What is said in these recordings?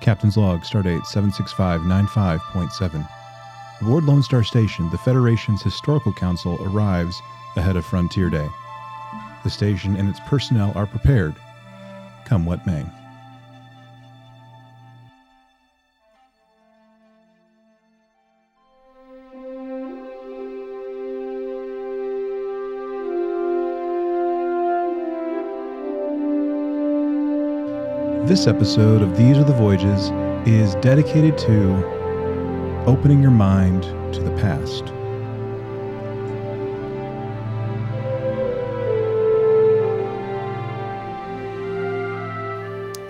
Captain's log, stardate 76595.7. Aboard Lone Star Station, the Federation's Historical Council arrives ahead of Frontier Day. The station and its personnel are prepared, come what may. This episode of These Are the Voyages is dedicated to opening your mind to the past.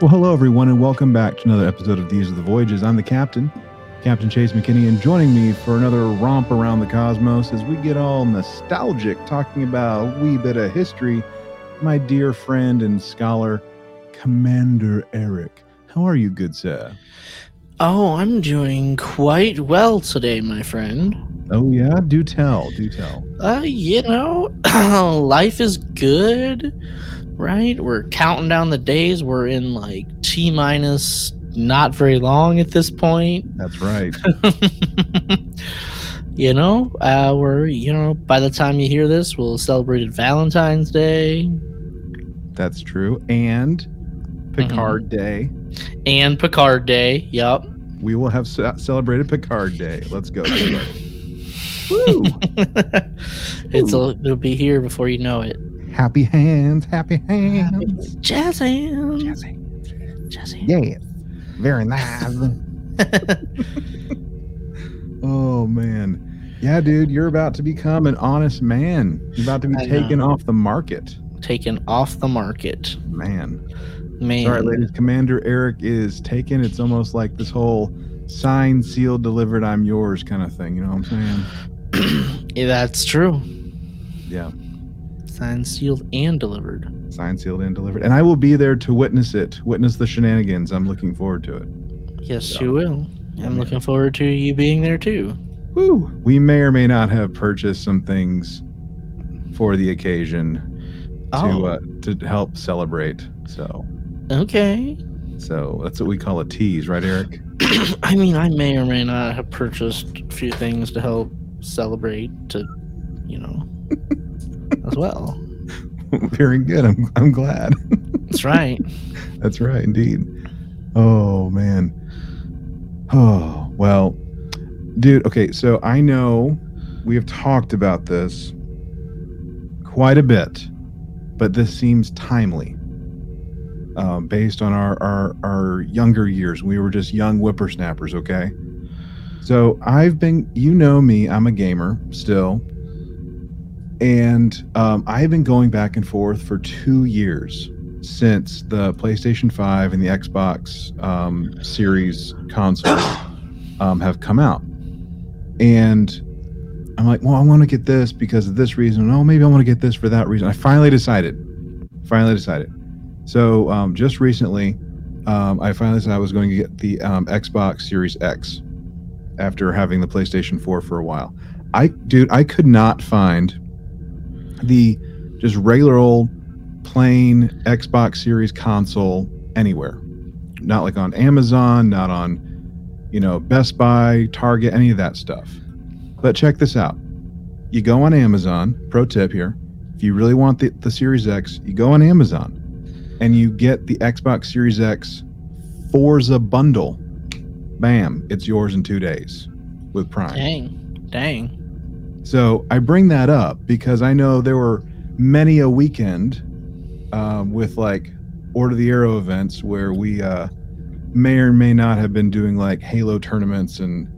Well, hello, everyone, and welcome back to another episode of These Are the Voyages. I'm the captain, Captain Chase McKinney, and joining me for another romp around the cosmos as we get all nostalgic talking about a wee bit of history, my dear friend and scholar, Commander Eric. How are you, good sir? Oh, I'm doing quite well today, my friend. Oh, yeah? Do tell, do tell. Uh, you know, life is good, right? We're counting down the days. We're in like T minus not very long at this point. That's right. you know, uh, we're, you know, by the time you hear this, we'll have celebrated Valentine's Day That's true. And Picard mm-hmm. Day. and Picard Day. Yup. We will have ce- celebrated Picard Day. Let's go. Woo! it's a, it'll be here before you know it. Happy hands, happy hands. Jazz hands. Jazz hands. Yes. Very nice. oh man. Yeah, dude, you're about to become an honest man. You're about to be I know. taken off the market. Taken off the market. Man. Man. All right, ladies. Commander Eric is taken. It's almost like this whole signed, sealed, delivered, I'm yours kind of thing. You know what I'm saying? Yeah, that's true. Yeah. Signed, sealed, and delivered. Signed, sealed, and delivered. And I will be there to witness it, witness the shenanigans. I'm looking forward to it. Yes, Yeah. you will. I'm looking forward to you being there too. Woo! We may or may not have purchased some things for the occasion to Oh. uh, to help celebrate. So, Okay. so that's what we call a tease, right, Eric? I mean, I may or may not have purchased a few things to help celebrate, to, you know, as well. Very good. I'm I'm glad. That's right. That's right, indeed. Oh man. Oh well, dude. Okay, so I know we have talked about this quite a bit, but this seems timely. Um, based on our, our our younger years, we were just young whippersnappers. Okay, so I've been, you know me, I'm a gamer still, and um, I've been going back and forth for two years since the PlayStation 5 and the Xbox um, Series consoles um, have come out. And I'm like, well, I want to get this because of this reason. Oh, maybe I want to get this for that reason. I finally decided. Finally decided. So um, just recently, um, I finally said I was going to get the um, Xbox Series X after having the PlayStation 4 for a while. I, dude, I could not find the just regular old plain Xbox Series console anywhere. Not like on Amazon, not on, you know, Best Buy, Target, any of that stuff. But check this out. You go on Amazon, pro tip here. If you really want the, the Series X, you go on Amazon and you get the Xbox Series X Forza bundle. Bam, it's yours in two days with Prime. Dang. Dang. So I bring that up because I know there were many a weekend um, with like Order the Arrow events where we uh, may or may not have been doing like Halo tournaments and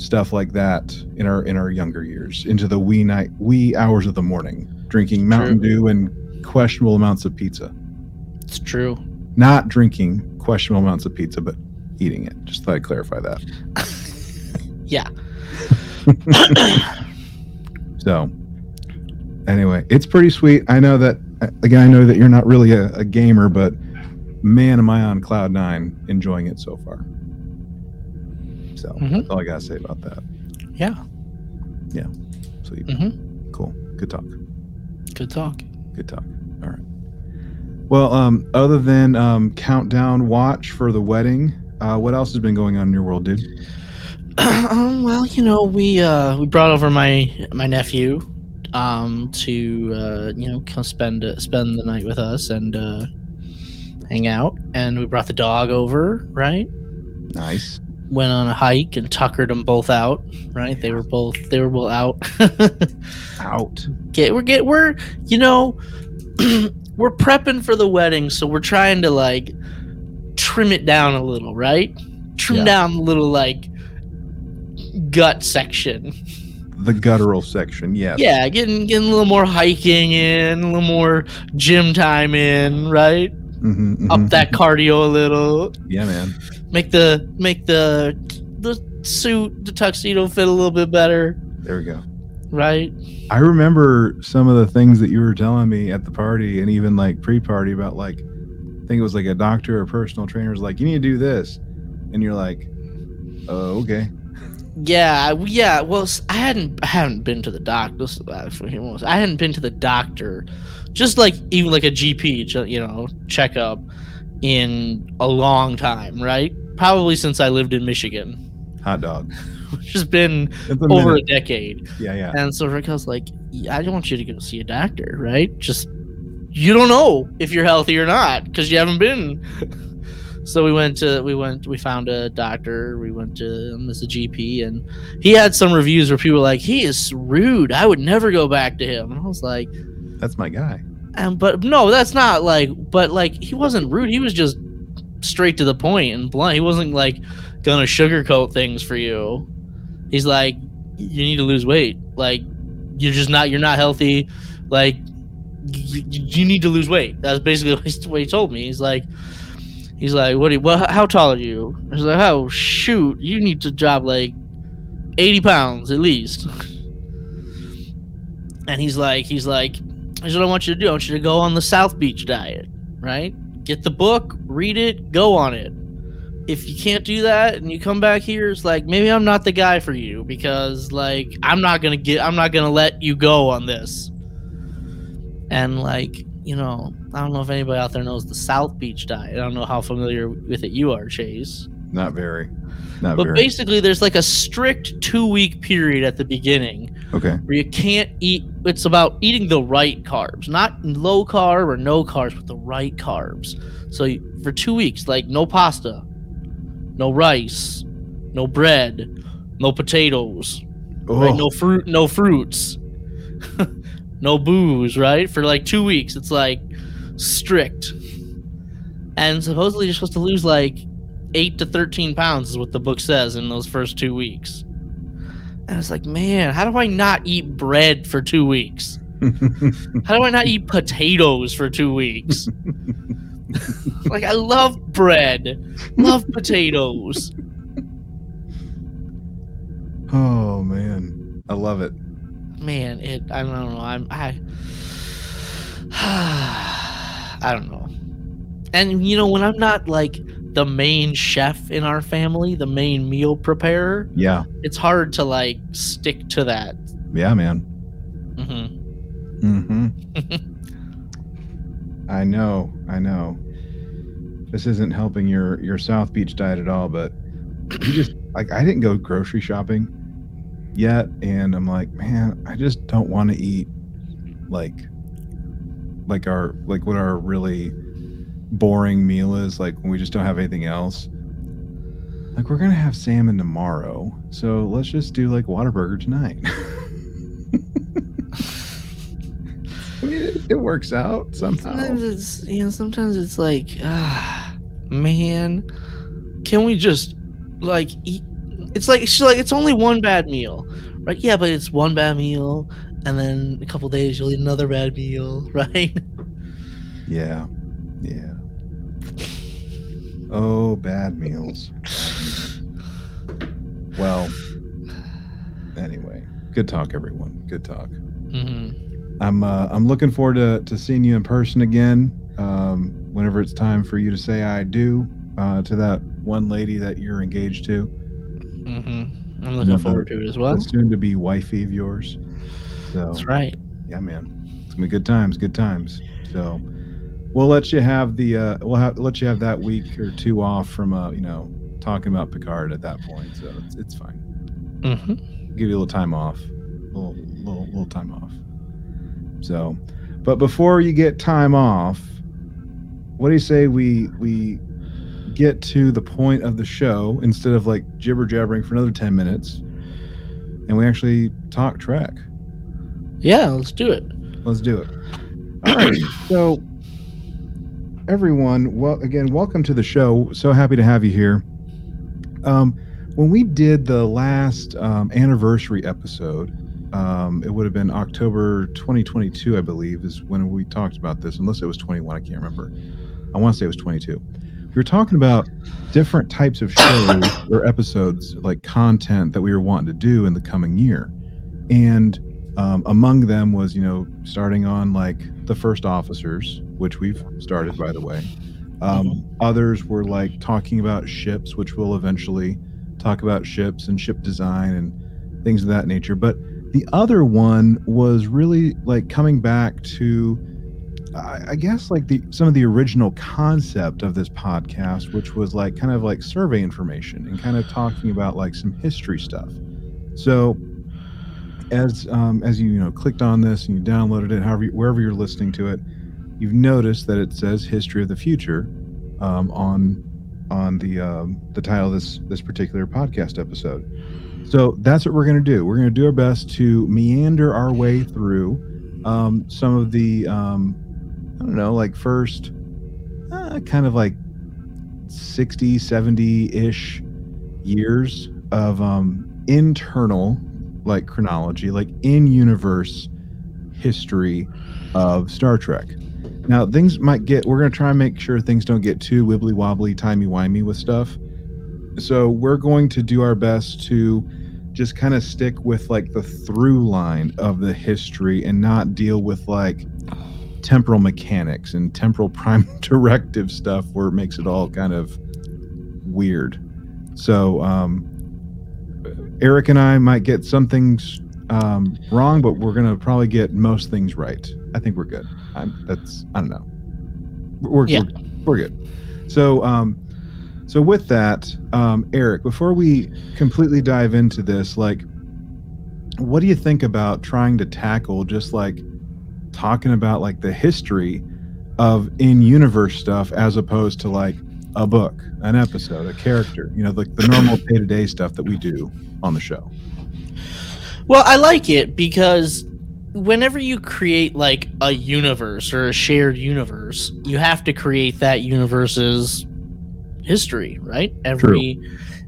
stuff like that in our in our younger years into the wee night wee hours of the morning, drinking Mountain True. Dew and questionable amounts of pizza. It's true. Not drinking questionable amounts of pizza, but eating it. Just thought I'd clarify that. Yeah. So, anyway, it's pretty sweet. I know that again. I know that you're not really a, a gamer, but man, am I on cloud nine, enjoying it so far. So Mhm. that's all I gotta say about that. Yeah. Yeah. Sweet, hmm cool, good talk, Good talk. good talk. All right. Well, um, other than um, countdown watch for the wedding, Uh, what else has been going on in your world, dude? um, well, you know, we uh, we brought over my my nephew um, to uh, you know come spend uh, spend the night with us and uh, hang out, and we brought the dog over, right? Nice. Went on a hike and tuckered them both out, right? They were both they were both out. Out. get we're get we're you know we're prepping for the wedding, so we're trying to like trim it down a little, right? Trim Yeah. down a little like gut section. The guttural section, yes. Yeah, getting getting a little more hiking in, a little more gym time in, right? Mhm, Up mhm. that cardio a little. Yeah, man. Make the make the the suit, the tuxedo fit a little bit better, There we go. Right? I remember some of the things that you were telling me at the party and even like pre-party about like I think it was like a doctor or personal trainer was like, you need to do this. And you're like, oh, okay. Yeah, yeah. Well, I hadn't I hadn't been to the doctor. This actually was I hadn't been to the doctor, just like even like a GP, you know, checkup in a long time, right? Probably since I lived in Michigan, Hot dog. which has been a over a decade. Yeah, yeah. And so was like, I don't want you to go see a doctor, right? Just you don't know if you're healthy or not because you haven't been. so we went to we went we found a doctor. We went to him as a GP, and he had some reviews where people were like, "He is rude. I would never go back to him." And I was like, That's my guy. and but no, that's not like. But like, he wasn't rude. He was just straight to the point and blunt. He wasn't like gonna sugarcoat things for you. He's like, you need to lose weight. Like, you're just not. You're not healthy. Like, you, you need to lose weight. That's basically what he- told me. He's like, he's like, what? Do you, well, how tall are you? I was like, oh shoot, you need to drop like eighty pounds at least. And he's like, he's like, here's what I want you to do. I want you to go on the South Beach diet, right? Get the book, read it, go on it. If you can't do that and you come back here, it's like maybe I'm not the guy for you because like I'm not gonna get I'm not gonna let you go on this. And like, you know, I don't know if anybody out there knows the South Beach diet. I don't know how familiar with it you are, Chase. Not very. Not But very. basically there's like a strict two week period at the beginning okay. where you can't eat it's about eating the right carbs not low carb or no carbs but the right carbs so you, for two weeks like no pasta no rice no bread no potatoes Oh, right? no oh. fruit no fruits. No booze right? For like two weeks it's like strict. And supposedly you're supposed to lose like 8 to 13 pounds is what the book says in those first two weeks. And it's like man how do i not eat bread for two weeks? How do i not eat potatoes for two weeks like i love bread love potatoes oh man. I love it. man it i don't know i'm i i don't know and you know when i'm not like the main chef in our family the main meal preparer Yeah. it's hard to like stick to that Yeah, man. hmm Mm-hmm. I know, I know. This isn't helping your your South Beach diet at all, but you just like I didn't go grocery shopping yet, and I'm like, man, I just don't want to eat like like our like what our really boring meal is, like when we just don't have anything else. Like we're gonna have salmon tomorrow, so let's just do like Whataburger tonight. It, it works out somehow. Sometimes it's you know, sometimes it's like, ah, man, can we just like eat? It's like she's like it's only one bad meal, right? Yeah, but it's one bad meal, and then a couple days you'll eat another bad meal, right? Yeah, yeah. Oh, bad meals. Well, anyway, good talk, everyone. Good talk. hmm I'm uh, I'm looking forward to, to seeing you in person again. Um, whenever it's time for you to say I do uh, to that one lady that you're engaged to, hmm I'm looking forward to it as well. soon to be wifey of yours. So That's right. yeah, man, it's gonna be good times, good times. So we'll let you have the uh, we'll have let you have that week or two off from uh, you know talking about Picard at that point, so it's it's fine. hmm Give you a little time off, little little little time off. So, but before you get time off, what do you say we we get to the point of the show instead of like jibber jabbering for another ten minutes, and we actually talk track? Yeah, let's do it. Let's do it. All right. So, everyone, well, again, welcome to the show. So happy to have you here. Um, when we did the last um, anniversary episode, um, it would have been October 2022, I believe, is when we talked about this, unless it was 21. I can't remember. I want to say it was 22. We were talking about different types of shows or episodes, like content that we were wanting to do in the coming year. And um, among them was, you know, starting on like the first officers, which we've started, by the way. Um, Others were like talking about ships, which we'll eventually talk about ships and ship design and things of that nature. But the other one was really like coming back to, I, I guess, like the some of the original concept of this podcast, which was like kind of like survey information and kind of talking about like some history stuff. So as um, as you you know clicked on this and you downloaded it, however you, wherever you're listening to it, you've noticed that it says "History of the Future" um, on on the um, the title of this this particular podcast episode. So that's what we're going to do. We're going to do our best to meander our way through um, some of the um, I don't know, like first uh, kind of like 60, 70 ish years of um, internal like chronology, like in universe history of Star Trek. Now, things might get, we're going to try and make sure things don't get too wibbly wobbly, timey wimey with stuff. So, we're going to do our best to just kind of stick with like the through line of the history and not deal with like temporal mechanics and temporal prime directive stuff where it makes it all kind of weird. So, um, Eric and I might get some things um, wrong, but we're gonna probably get most things right. I think we're good. I'm, that's I don't know. We're Yeah. we're, we're good. So um, so with that, um, Eric, before we completely dive into this, like, what do you think about trying to tackle just like talking about like the history of in-universe stuff as opposed to like a book, an episode, a character, you know, like the normal day-to-day stuff that we do on the show. Well, I like it because whenever you create like a universe or a shared universe, you have to create that universe's history, right? Every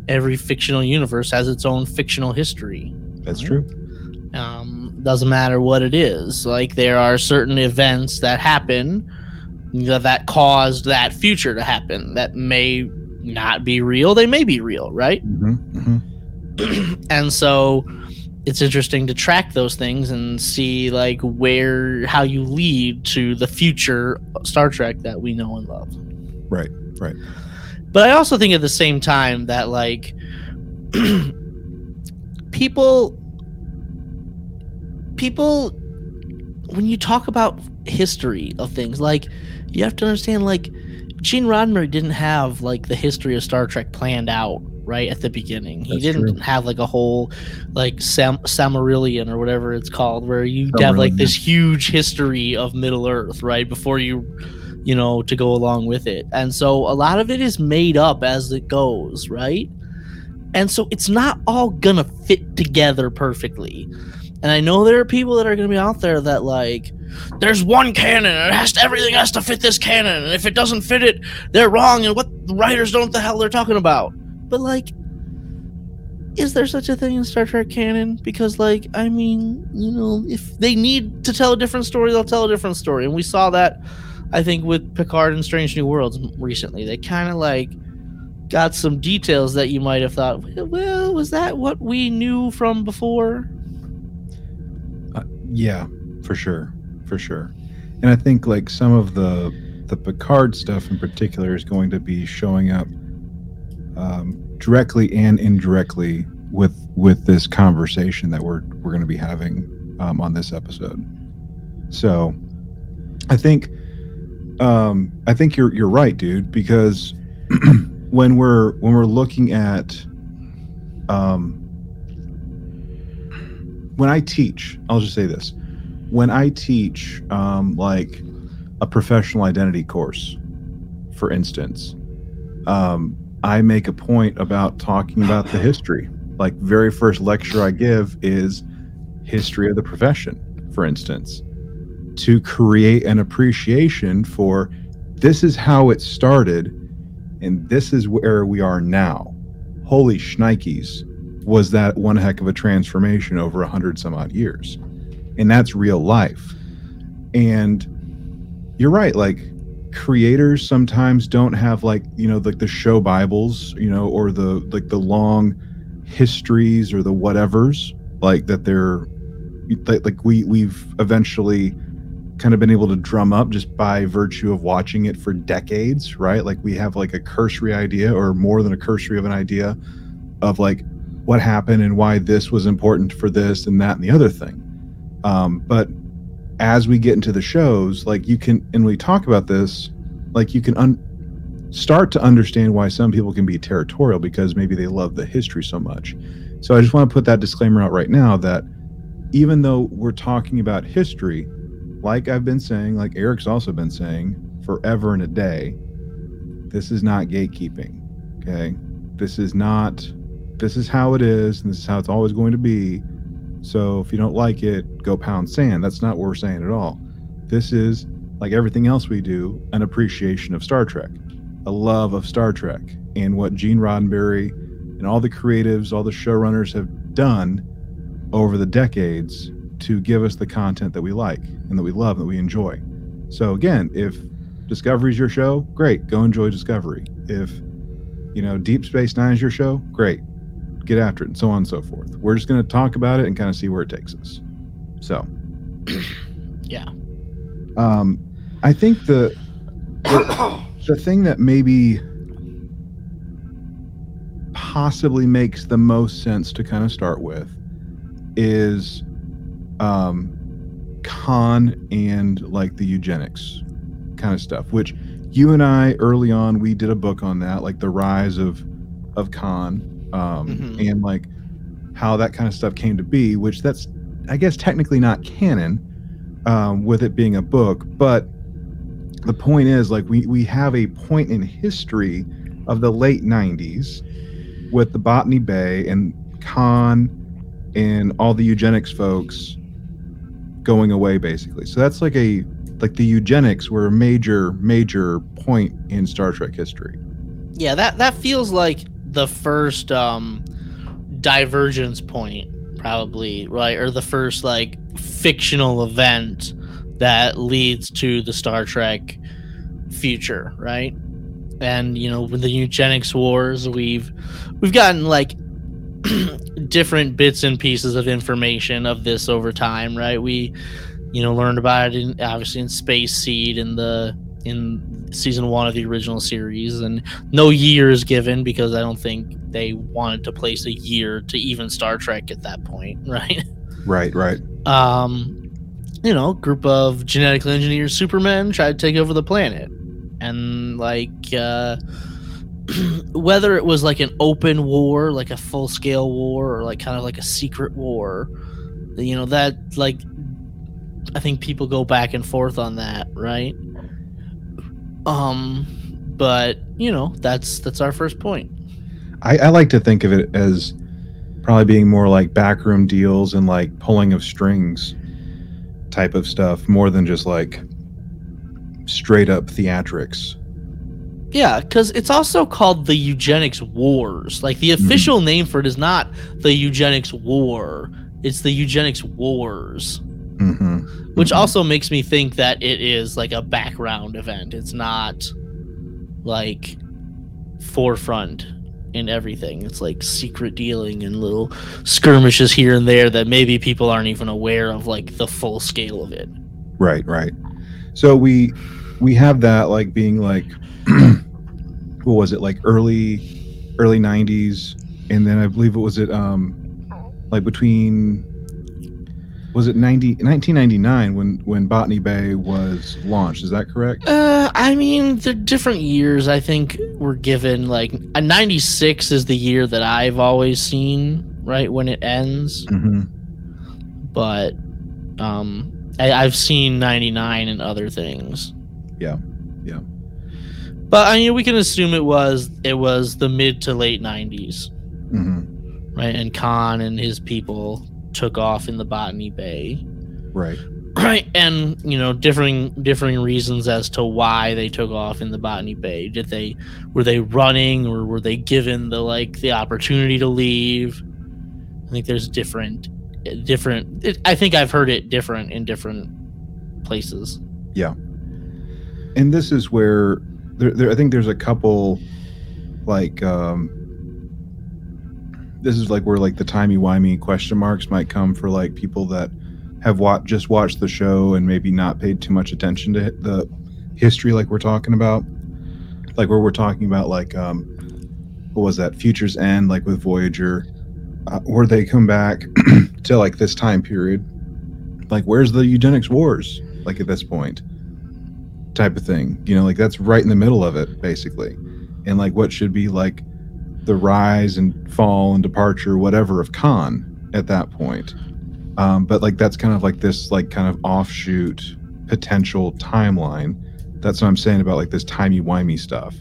every fictional universe has its own fictional history. That's true. Um, doesn't matter what it is. Like there are certain events that happen that, that caused that future to happen that may not be real. They may be real, right? hmm hmm and so it's interesting to track those things and see like where how you lead to the future Star Trek that we know and love. Right, right. But I also think at the same time that like people people when you talk about history of things like you have to understand like Gene Roddenberry didn't have like the history of Star Trek planned out right at the beginning. He That's didn't true. have like a whole like Sam Samarillion or whatever it's called where you have like this huge history of Middle Earth right before you you know to go along with it. And so a lot of it is made up as it goes, right? And so it's not all gonna fit together perfectly. And I know there are people that are gonna be out there that like there's one canon and it has to, everything has to fit this canon and if it doesn't fit it they're wrong and what the writers don't the hell they're talking about but like is there such a thing in star trek canon because like i mean you know if they need to tell a different story they'll tell a different story and we saw that i think with picard and strange new worlds recently they kind of like got some details that you might have thought well was that what we knew from before Yeah, for sure, for sure. And I think like some of the the Picard stuff in particular is going to be showing up um, directly and indirectly with with this conversation that we're we're going to be having um, on this episode. So, I think um, I think you're you're right, dude, because when we're when we're looking at um when I teach, I'll just say this. When I teach um like a professional identity course, for instance, um, I make a point about talking about the history. Like very first lecture I give is history of the profession, for instance, to create an appreciation for this is how it started and this is where we are now. Holy shnikes, was that one heck of a transformation over a hundred some odd years. And that's real life. And you're right, like creators sometimes don't have like, you know, like the show Bibles, you know, or the like the long histories or the whatevers, like that they're like, like we we've eventually kind of been able to drum up just by virtue of watching it for decades, right? Like we have like a cursory idea or more than a cursory of an idea of like what happened and why this was important for this and that and the other thing. Um, but as we get into the shows, like you can, and we talk about this, like you can un- start to understand why some people can be territorial because maybe they love the history so much. So I just want to put that disclaimer out right now that even though we're talking about history, like I've been saying, like Eric's also been saying forever and a day, this is not gatekeeping. Okay. This is not, this is how it is, and this is how it's always going to be. So if you don't like it, go pound sand. That's not what we're saying at all. This is, like everything else we do, an appreciation of Star Trek, a love of Star Trek, and what Gene Roddenberry and all the creatives, all the showrunners have done over the decades to give us the content that we like and that we love and that we enjoy. So again, if Discovery's your show, great, go enjoy Discovery. If you know Deep Space Nine is your show, great, get after it, and so on and so forth. We're just going to talk about it and kind of see where it takes us. So, yeah, um, I think the, the the thing that maybe possibly makes the most sense to kind of start with is um, Khan and like the eugenics kind of stuff, which you and I early on we did a book on that, like the rise of of Khan um, Mhm. and like how that kind of stuff came to be. Which that's I guess technically not canon, um, with it being a book, but the point is like we we have a point in history of the late '90s with the Botany Bay and Khan and all the eugenics folks going away basically. So that's like a like the eugenics were a major major point in Star Trek history. yeah. That that feels like the first um divergence point, probably right, or the first like fictional event that leads to the Star Trek future, right? And you know, with the eugenics wars, we've we've gotten like different bits and pieces of information of this over time, right? We, you know, learned about it in obviously in Space Seed in the in season one of the original series, and no years given because I don't think they wanted to place a year to even Star Trek at that point, right? Right, right. um, you know, group of genetically engineered supermen tried to take over the planet, and like uh, whether it was like an open war, like a full scale war, or like kind of like a secret war, you know that like I think people go back and forth on that, right? Um, but you know that's that's our first point. I, I like to think of it as probably being more like backroom deals and like pulling of strings type of stuff more than just like straight up theatrics. Yeah, because it's also called the eugenics wars. Like the official name for it is not the eugenics war; it's the eugenics wars, Mm-hmm. which Mhm. also makes me think that it is like a background event. It's not like forefront in everything. It's like secret dealing and little skirmishes here and there that maybe people aren't even aware of, like the full scale of it. Right, right. So we we have that like being like what was it like early early 90s and then I believe it was it um like between was it 90, 1999 when when Botany Bay was launched? Is that correct? Uh, I mean, the different years I think were given. Like, a 96 is the year that I've always seen, right when it ends. Mm-hmm. But, um, I, I've seen 99 and other things. Yeah, yeah. But I mean, we can assume it was it was the mid to late 90s, Mm-hmm. right? And Khan and his people took off in the Botany Bay. Right. right and you know differing differing reasons as to why they took off in the botany bay did they were they running or were they given the like the opportunity to leave i think there's different different it, i think i've heard it different in different places Yeah. And this is where there, there I think there's a couple like um this is like where like the timey wimey question marks might come for like people that have watched just watched the show and maybe not paid too much attention to the history like we're talking about. Like where we're talking about like um what was that futures end like with voyager uh, where they come back to like this time period. Like where's the eugenics wars like at this point type of thing you know like that's right in the middle of it basically. And like what should be like the rise and fall and departure whatever of khan at that point. Um, but like that's kind of like this like kind of offshoot potential timeline. That's what i'm saying about like this timey-wimey stuff.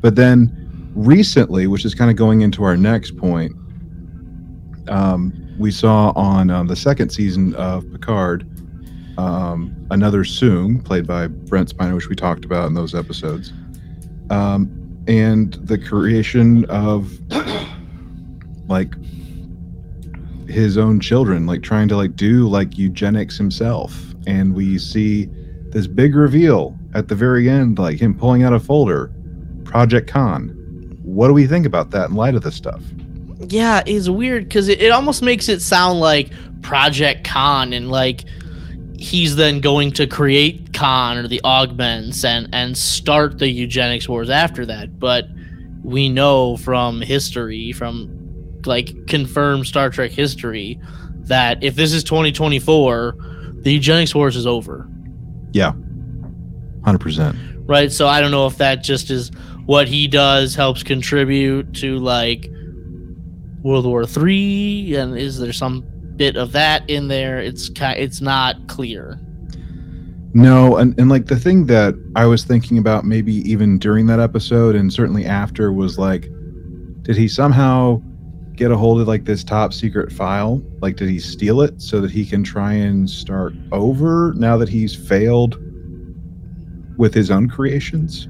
But then recently which is kind of going into our next point um, we saw on um, the second season of picard um, another Soong, played by Brent Spiner, which we talked about in those episodes, um, and the creation of like his own children, like trying to like do like eugenics himself, and we see this big reveal at the very end, like him pulling out a folder, Project Khan. What do we think about that in light of this stuff? yeah it's weird because it, it almost makes it sound like project con and like he's then going to create Khan or the augments and and start the eugenics wars after that. But we know from history, from like confirmed Star Trek history, that if this is 2024, the eugenics wars is over. Yeah, hundred percent. Right. So I don't know if that just is what he does helps contribute to like World War Three, and is there some bit of that in there? It's ki- it's not clear. No, and, and like the thing that I was thinking about maybe even during that episode and certainly after was like, did he somehow get a hold of like this top secret file? Like, did he steal it so that he can try and start over now that he's failed with his own creations?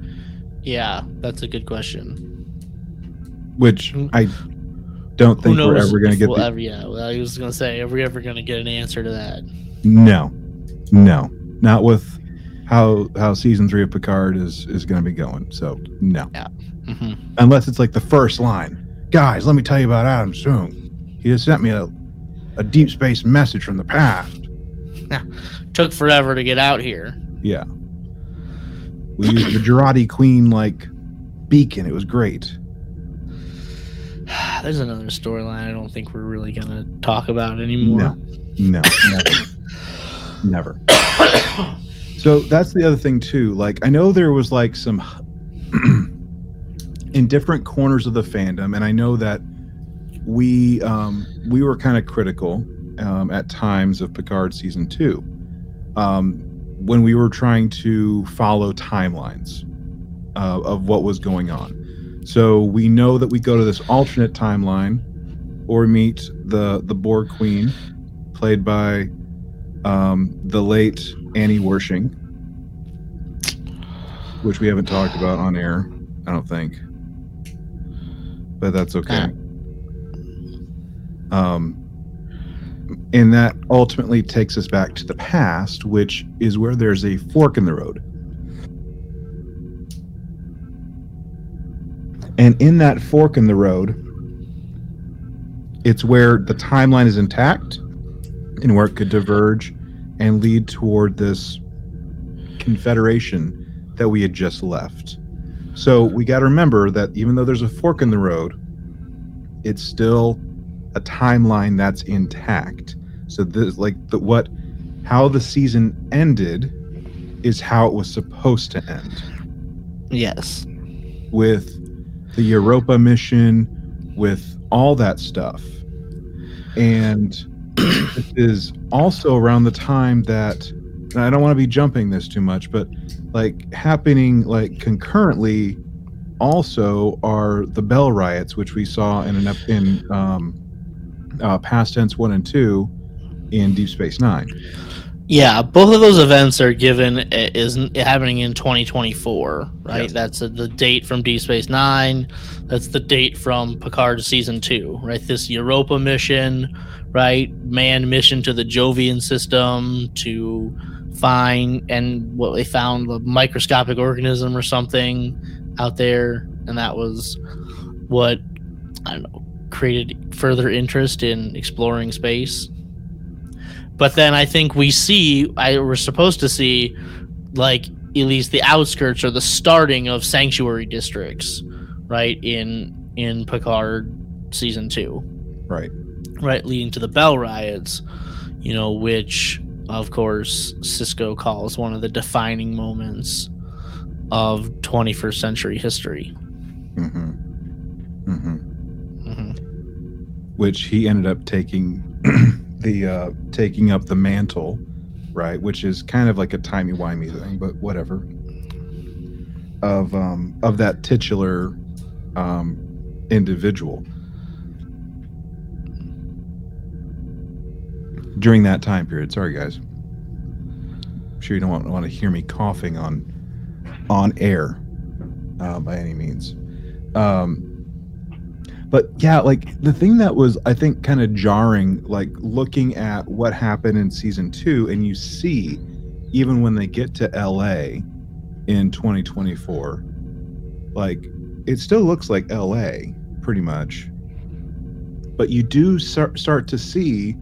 Yeah, that's a good question. Which mm. I don't think we're ever going to get. we'll The, ever, yeah, well, I was gonna say, are we ever gonna get an answer to that? no, no, not with how how season three of Picard is is going to be going. So no. mm-hmm unless it's like the first line. Guys, let me tell you about Adam Soong. He just sent me a, a deep space message from the past. Took forever to get out here. Yeah. We used the Jurati Queen like beacon. It was great. There's another storyline I don't think we're really gonna talk about anymore. No, never. never. So that's the other thing too. Like I know there was like some in different corners of the fandom, and I know that we um, we were kind of critical um, at times of Picard season two um, when we were trying to follow timelines uh, of what was going on. So we know that we go to this alternate timeline, or meet the the Borg Queen, played by um, the late Annie Wersching, which we haven't talked about on air, I don't think. But that's okay. Um, and that ultimately takes us back to the past, which is where there's a fork in the road. And in that fork in the road, it's where the timeline is intact and where it could diverge and lead toward this confederation that we had just left. So we got to remember that even though there's a fork in the road, it's still a timeline that's intact. So this like the what how the season ended is how it was supposed to end Yes. with the Europa mission, with all that stuff. And this is also around the time that and I don't want to be jumping this too much, but like happening like concurrently also are the Bell riots, which we saw in an in um, uh, past tense one and two in Deep Space Nine. Yeah, both of those events are given is happening in 2024, right? Yes. That's uh the date from Deep Space Nine. That's the date from Picard season two, right? This Europa mission, right? Manned mission to the Jovian system to find and what they found a microscopic organism or something out there, and that was what I don't know created further interest in exploring space. But then I think we see, I we're supposed to see, like at least the outskirts or the starting of sanctuary districts, right in in Picard season two, Right. right, leading to the Bell riots, you know, which of course Sisko calls one of the defining moments of 21st century history. Mm-hmm. Mm-hmm. hmm which he ended up taking the uh taking up the mantle right which is kind of like a timey-wimey thing but whatever. Of um of that titular um individual. During that time period sorry guys. I'm sure you don't want, want to hear me coughing on on air uh, by any means. Um but yeah like the thing that was i think kind of jarring like looking at what happened in season two and you see even when they get to la in 2024 like it still looks like la pretty much. But you do start, start to see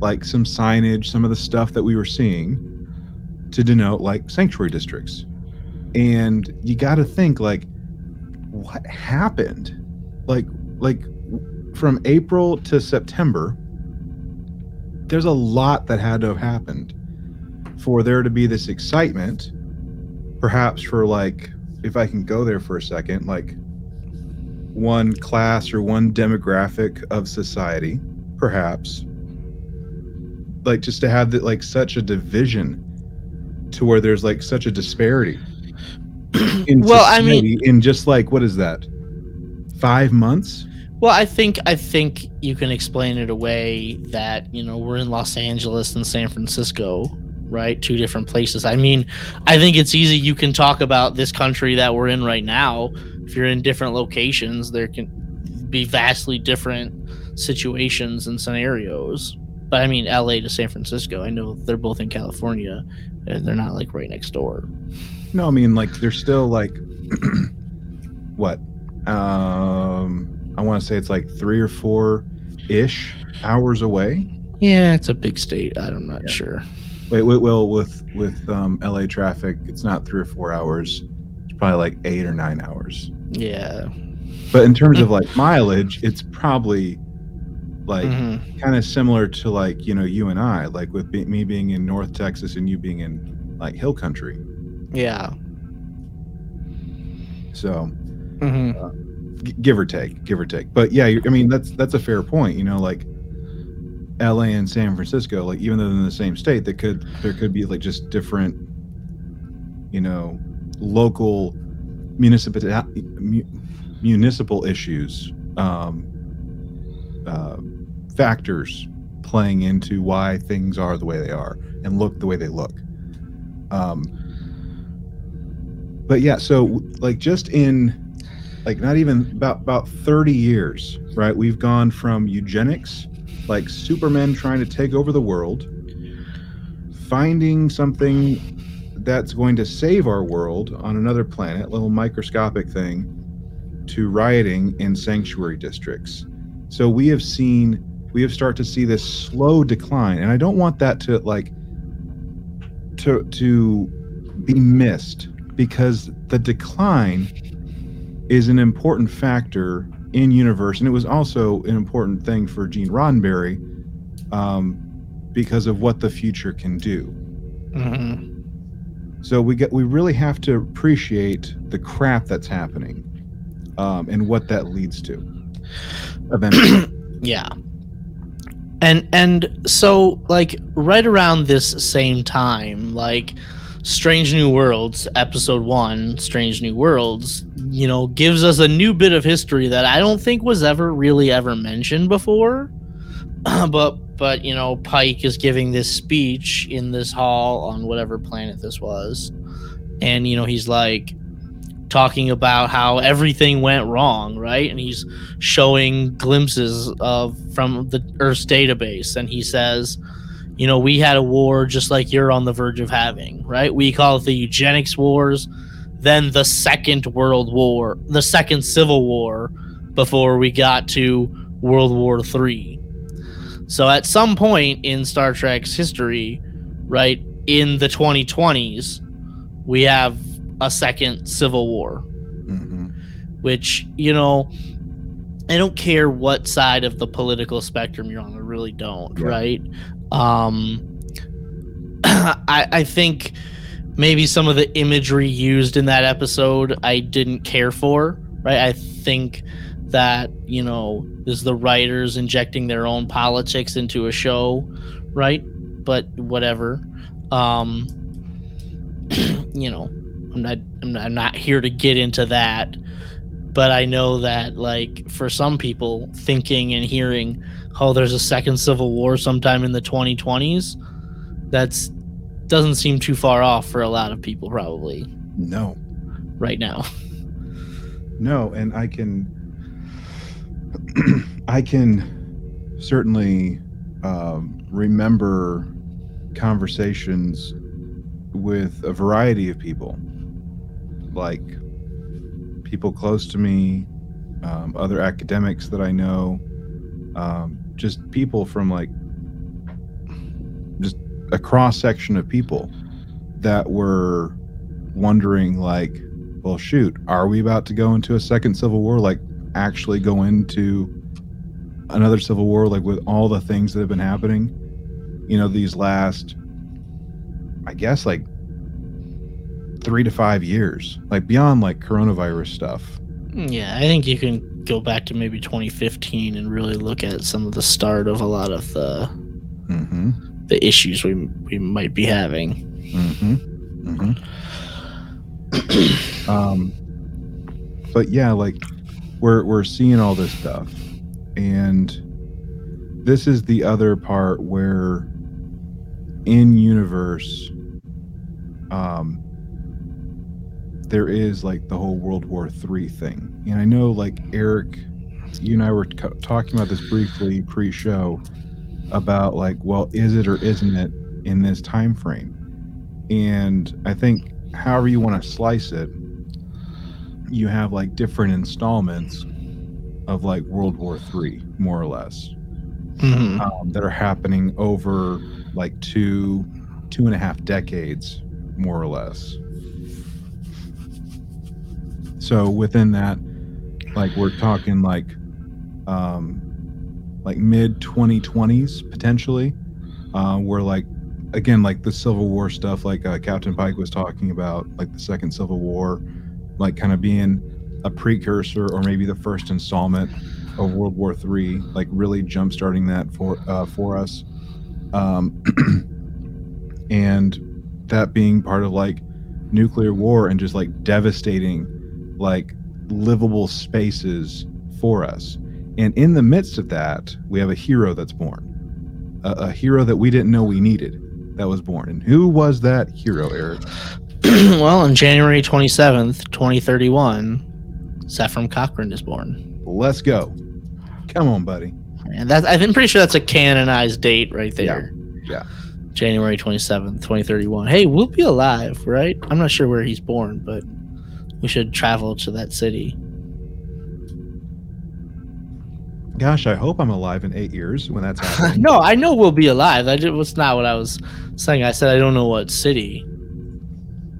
like some signage some of the stuff that we were seeing to denote like sanctuary districts. And you got to think like what happened? Like like from April to September, there's a lot that had to have happened for there to be this excitement. Perhaps for like, if I can go there for a second, like one class or one demographic of society, perhaps, like just to have that like such a division to where there's like such a disparity. In Well, I mean- in just like what is that? Five months? Well, I think I think you can explain it away that you know we're in Los Angeles and San Francisco, right? Two different places. I mean, I think it's easy. You can talk about this country that we're in right now. If you're in different locations, there can be vastly different situations and scenarios. But I mean, LA to San Francisco. I know they're both in California, and they're not like right next door. No, I mean like they're still like what? Um I want to say it's like 3 or 4 ish hours away. Yeah, it's a big state. I'm not sure. Wait, wait, well with with um LA traffic, it's not 3 or 4 hours. It's probably like 8 or 9 hours. Yeah. But in terms of like mileage, it's probably like Mhm. kind of similar to like, you know, you and I, like with be- me being in North Texas and you being in like hill country. Yeah. So, hmm g- give or take, give or take. But yeah, I mean that's that's a fair point. You know, like L.A. and San Francisco, like even though they're in the same state, that could there could be like just different, you know, local municipal mu- municipal issues, um, uh, factors playing into why things are the way they are and look the way they look. Um, but yeah, so like just in like not even about about 30 years right? We've gone from eugenics like supermen trying to take over the world finding something that's going to save our world on another planet little microscopic thing to rioting in sanctuary districts. So we have seen we have started to see this slow decline and i don't want that to like to to be missed because the decline is an important factor in universe and it was also an important thing for gene roddenberry um, because of what the future can do. Mhm. So we get we really have to appreciate the crap that's happening, um, and what that leads to. Eventually, yeah and and so like right around this same time like strange new worlds episode one strange new worlds you know gives us a new bit of history that i don't think was ever really ever mentioned before. But but you know pike is giving this speech in this hall on whatever planet this was. And you know he's like talking about how everything went wrong, right? And he's showing glimpses of from the Earth's database, and he says, you know, we had a war just like you're on the verge of having, right? We call it the eugenics wars, then the Second World War, the Second Civil War, before we got to World War Three. So at some point in Star Trek's history, right, in the 2020s, we have a second civil war Mhm. which you know i don't care what side of the political spectrum you're on i really don't Yeah. right? Um i i think maybe some of the imagery used in that episode i didn't care for right? I think that you know is the writers injecting their own politics into a show right? But whatever. Um you know I'm not, I'm not I'm not here to get into that but I know that like for some people thinking and hearing oh there's a second civil war sometime in the 2020s that's doesn't seem too far off for a lot of people probably. No, right now. No, and I can, I can certainly um, remember conversations with a variety of people, like people close to me, um, other academics that I know, um, just people from like just a cross section of people that were wondering, like, well, shoot, are we about to go into a second civil war? Like, actually go into another civil war, like with all the things that have been happening, you know, these last, I guess, like three to five years, like beyond like coronavirus stuff. yeah I think you can go back to maybe 2015 and really look at some of the start of a lot of the Mm-hmm. the issues we we might be having Mm-hmm. Mm-hmm. um, but yeah, like we're we're seeing all this stuff, and this is the other part where in universe, um, there is like the whole World War Three thing, and I know like Eric, you and I were co- talking about this briefly pre-show about like, well, is it or isn't it in this time frame? and I think however you want to slice it, you have like different installments of like World War Three, more or less, Mhm. um, that are happening over like two, two and a half decades, more or less. So within that, like we're talking like, um, like mid 2020s potentially, uh, where like again like the civil war stuff like uh, captain pike was talking about like the second civil war like kind of being a precursor or maybe the first installment of world war three like really jump starting that for uh, for us. Um, and that being part of like nuclear war and just like devastating like livable spaces for us and in the midst of that we have a hero that's born a, a hero that we didn't know we needed that was born. And who was that hero, Eric? well, on January 27th, 2031, Zefram Cochrane is born. Let's go. Come on, buddy. And that I'm pretty sure that's a canonized date right there. Yeah. Yeah. January 27th, 2031. Hey, we'll be alive, right? I'm not sure where he's born, but we should travel to that city. Gosh, I hope I'm alive in eight years when that's happening. no, I know we'll be alive. That was not what I was saying. I said I don't know what city.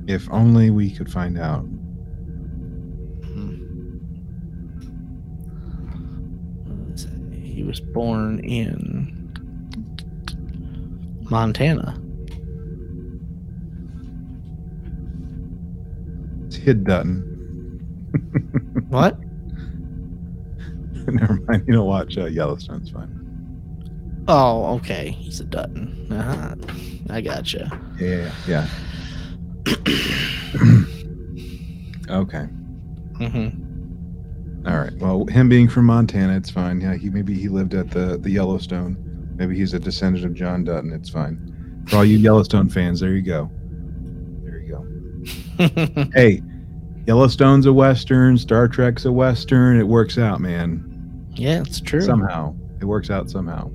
if only we could find out. Hmm. He was born in Montana. It's Hid Dutton. What? Never mind. You don't watch uh, Yellowstone. It's fine. Oh, okay. He's a Dutton. Uh-huh. I gotcha. Yeah, yeah. okay. hmm All right. Well, him being from Montana, it's fine. Yeah, he maybe he lived at the the Yellowstone. Maybe he's a descendant of John Dutton. It's fine. For all you Yellowstone fans, there you go. There you go. Hey, Yellowstone's a western. Star Trek's a western. It works out, man. yeah, it's true. Somehow, it works out somehow.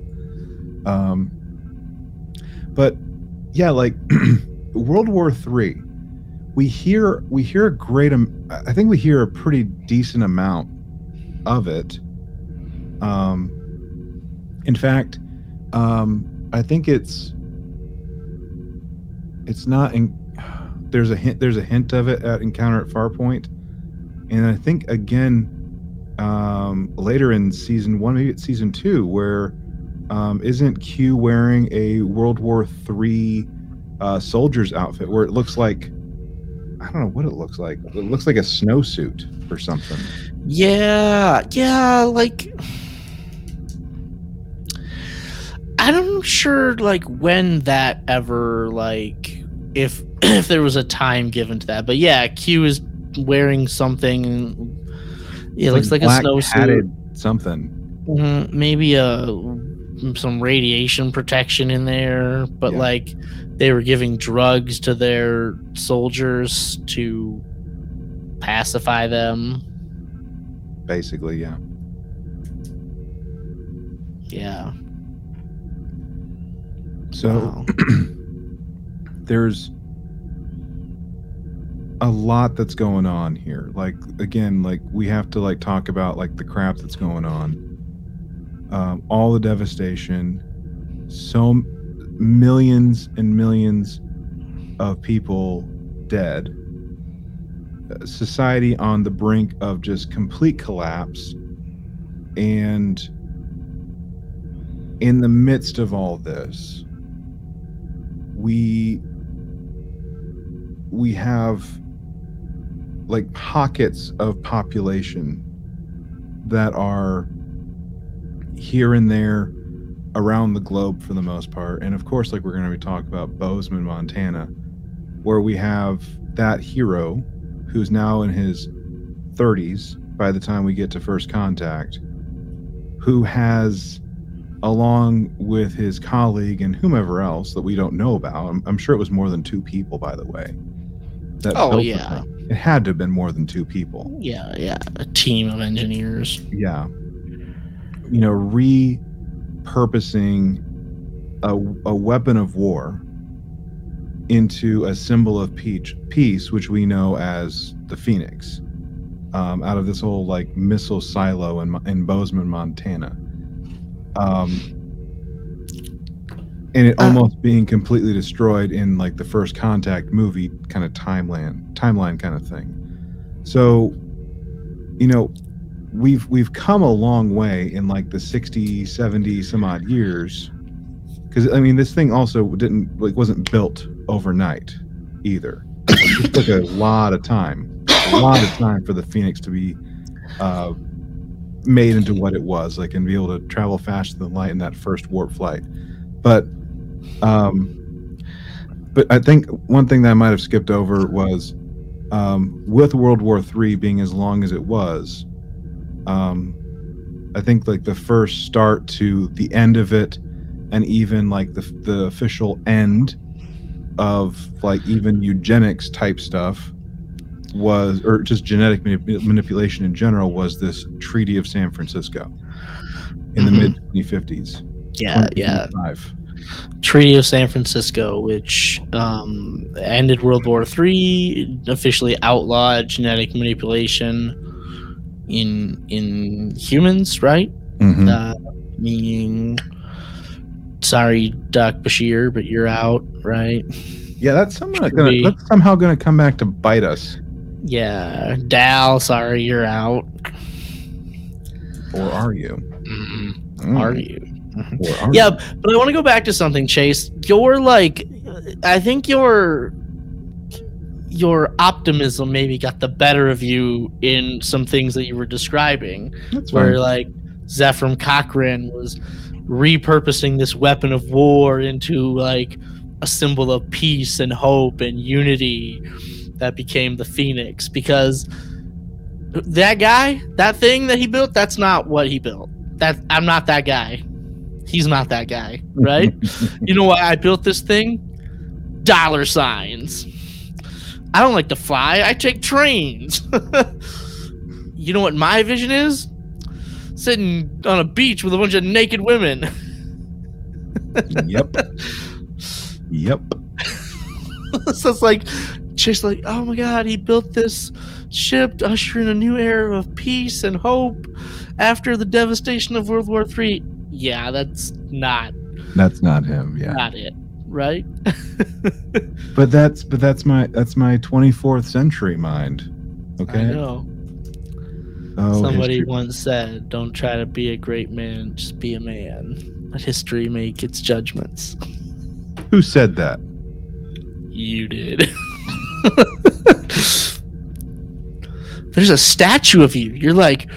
Um, but yeah, like World War Three, we hear we hear a great. am- I think we hear a pretty decent amount of it. Um, in fact, um, I think it's it's not in. There's a hint. There's a hint of it at Encounter at Farpoint, and I think again um, later in season one, maybe it's season two, where um, isn't Q wearing a World War Three uh, soldier's outfit, where it looks like I don't know what it looks like. It looks like a snowsuit or something. Yeah, yeah, like I'm sure like when that ever like if if there was a time given to that. But yeah, Q is wearing something it looks like, black a snowsuit. something. Mhm, maybe a some radiation protection in there, but Yeah. like they were giving drugs to their soldiers to pacify them. Basically, yeah. Yeah. So Wow. there's a lot that's going on here. Like again, like we have to like talk about like the crap that's going on. Um, all the devastation, so millions and millions of people dead. Uh, Society on the brink of just complete collapse, and in the midst of all this, we we have like pockets of population that are here and there around the globe for the most part and of course like we're going to be talking about bozeman montana where we have that hero who's now in his 30s by the time we get to first contact who has along with his colleague and whomever else that we don't know about. I'm, I'm sure it was more than two people, by the way. That Oh, yeah. It had to have been more than two people. Yeah, yeah. A team of engineers. Yeah, you know, repurposing a, a weapon of war into a symbol of peace, peace, which we know as the Phoenix, um, out of this whole like missile silo in, in Bozeman, Montana. Um, and it Uh, almost being completely destroyed in like the first contact movie kind of timeline timeline kind of thing. So you know we've we've come a long way in like the 60 70 some odd years. Because i mean this thing also didn't like wasn't built overnight either. It took a lot of time a lot of time for the phoenix to be uh, made into what it was like and be able to travel faster than light in that first warp flight. But um but i think one thing that i might have skipped over was um, with World War III being as long as it was, um, I think like the first start to the end of it, and even like the the official end of like even eugenics type stuff was, or just genetic manip- manipulation in general, was this Treaty of San Francisco in the Mhm. mid 2050s. Yeah, yeah. 2025. Treaty of San Francisco, which um, ended World War III, officially outlawed genetic manipulation in in humans, right? Mhm. Uh, meaning, sorry, Doc Bashir, but you're out, right? yeah, that's somehow gonna, that's somehow going to come back to bite us. Yeah, Dal, sorry, you're out. Or are you? Mm-mm. Mm. Are you? Yeah, but I want to go back to something, Chase. Your like, I think your your optimism maybe got the better of you in some things that you were describing, That's where fine. like Zefram Cochrane was repurposing this weapon of war into like a symbol of peace and hope and unity that became the Phoenix because that guy, that thing that he built, that's not what he built. That I'm not that guy. He's not that guy, right? you know why I built this thing? Dollar signs. I don't like to fly. I take trains. you know what my vision is? Sitting on a beach with a bunch of naked women. yep. Yep. so it's like just like oh my god he built this ship to usher in a new era of peace and hope after the devastation of world war three yeah that's not That's not him. Yeah. not it right But that's but that's my that's my 24th century mind. Okay. i know Oh, somebody history- once said don't try to be a great man just be a man let history make its judgments Who said that? You did. There's a statue of you. You're like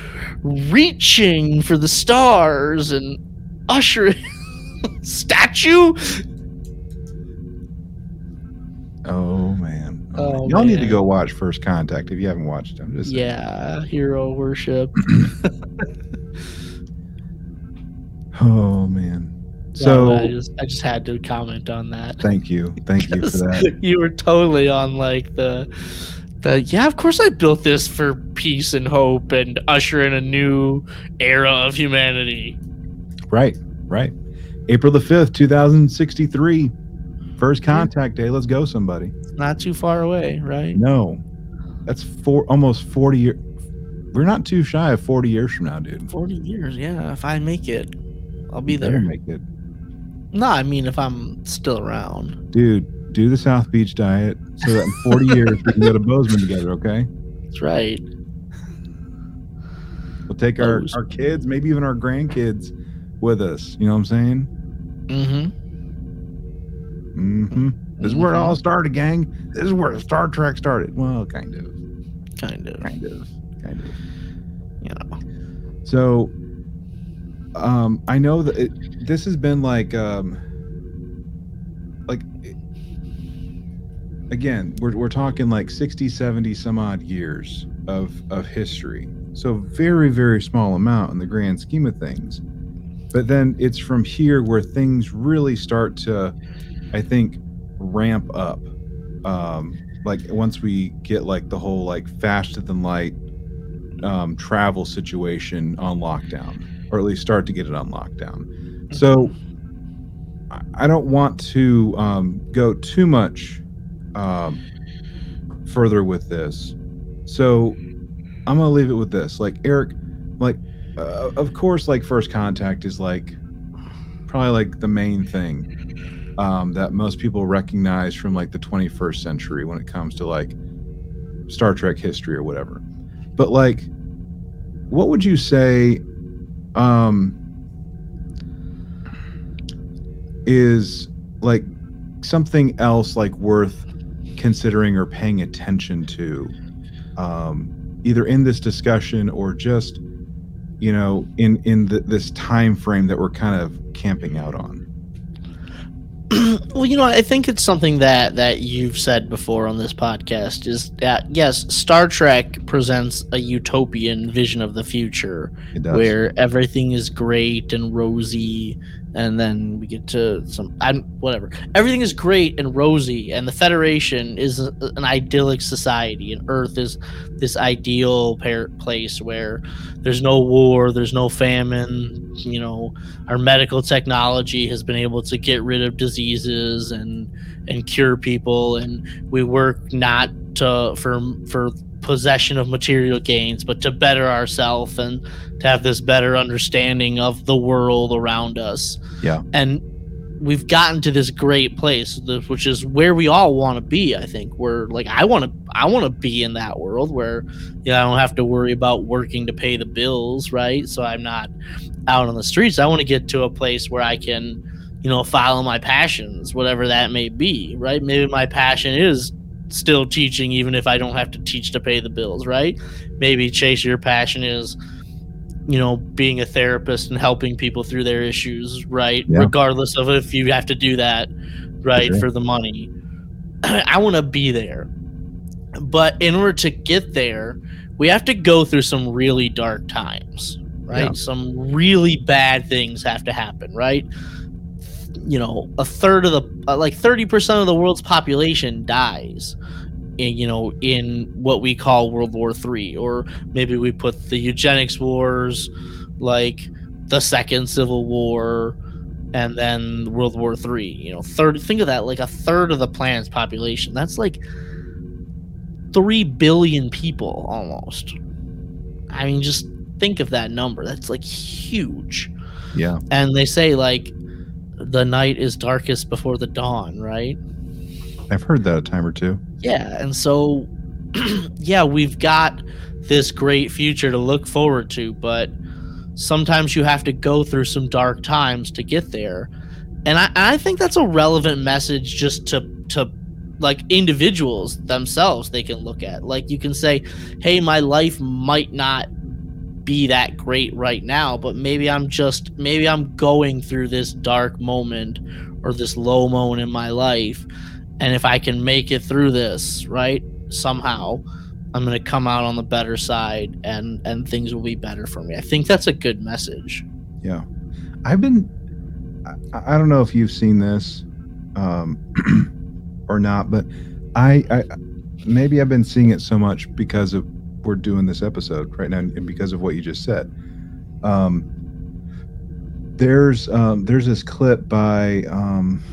reaching for the stars and ushering. statue? Oh man. Oh, Oh, man. Y'all need to go watch First Contact if you haven't watched them. Just saying. Yeah, hero worship. Oh man. So So I just I just had to comment on that. thank you. Thank you for that. you were totally on like the the yeah, of course I built this for peace and hope and usher in a new era of humanity. Right. Right. April the 5th, 2063. First contact day. Let's go somebody. Not too far away, right? No. That's four almost 40 years. We're not too shy of 40 years from now, dude. 40 years, yeah. If I make it, I'll be there. Make it. No, I mean if I'm still around. Dude, do the South Beach diet so that in 40 years we can go to Bozeman together, okay? That's right. We'll take our, our kids, maybe even our grandkids with us. You know what I'm saying? Mm-hmm. Mm-hmm. This is where it all started, gang. This is where Star Trek started. Well, kind of. Kind of. Kind of. Kind of. You know. So, um, I know that it, this has been like, um, like, it- again, we're, we're talking like 60, 70, some odd years of, of history. So, very, very small amount in the grand scheme of things. But then it's from here where things really start to, I think, ramp up. Um, like once we get like the whole like faster than light um, travel situation on lockdown, or at least start to get it on lockdown. So I- I don't want to um, go too much um, further with this. So I'm gonna leave it with this. Like Eric, like uh, of course, like first contact is like probably like the main thing um, that most people recognize from like the 21st century when it comes to like Star Trek history or whatever. But like, what would you say um, is like something else like worth considering or paying attention to, um, either in this discussion or just you know in in the, this time frame that we're kind of camping out on? well, you know, I think it's something that that you've said before on this podcast is that yes, Star Trek presents a utopian vision of the future where everything is great and rosy and then we get to some I'm whatever. Everything is great and rosy and the Federation is a, an idyllic society and Earth is this ideal par- place where there's no war, there's no famine, you know, our medical technology has been able to get rid of diseases and and cure people and we work not to for for possession of material gains but to better ourselves and to have this better understanding of the world around us Yeah. and we've gotten to this great place, which is where we all want to be. I think we're like I want to I want to be in that world where you know, I don't have to worry about working to pay the bills, right? So I'm not out on the streets. I want to get to a place where I can, you know, follow my passions, whatever that may be, right? Maybe my passion is still teaching even if I don't have to teach to pay the bills, right? Maybe Chase your passion is you know, being a therapist and helping people through their issues, right? Yeah. Regardless of if you have to do that, right, for the money. I want to be there. But in order to get there, we have to go through some really dark times, right? Yeah. Some really bad things have to happen, right? You know, a third of the, uh, like 30% of the world's population dies in, you know, in what we call World War Three, or maybe we put the eugenics wars, like the Second Civil War, and then World War Three. You know, third. Think of that, like a third of the planet's population. That's like three billion people almost. I mean, just think of that number. That's like huge. Yeah. And they say like the night is darkest before the dawn, right? I've heard that a time or two. Yeah, and so yeah, we've got this great future to look forward to, but sometimes you have to go through some dark times to get there. And I, I think that's a relevant message just to to like individuals themselves they can look at. Like you can say, "Hey, my life might not be that great right now, but maybe I'm just maybe I'm going through this dark moment or this low moment in my life and if I can make it through this, right, somehow, I'm going to come out on the better side and and things will be better for me. I think that's a good message. Yeah. I've been I, I don't know if you've seen this um or not, but I I maybe I've been seeing it so much because of we're doing this episode right now and because of what you just said. Um there's um there's this clip by um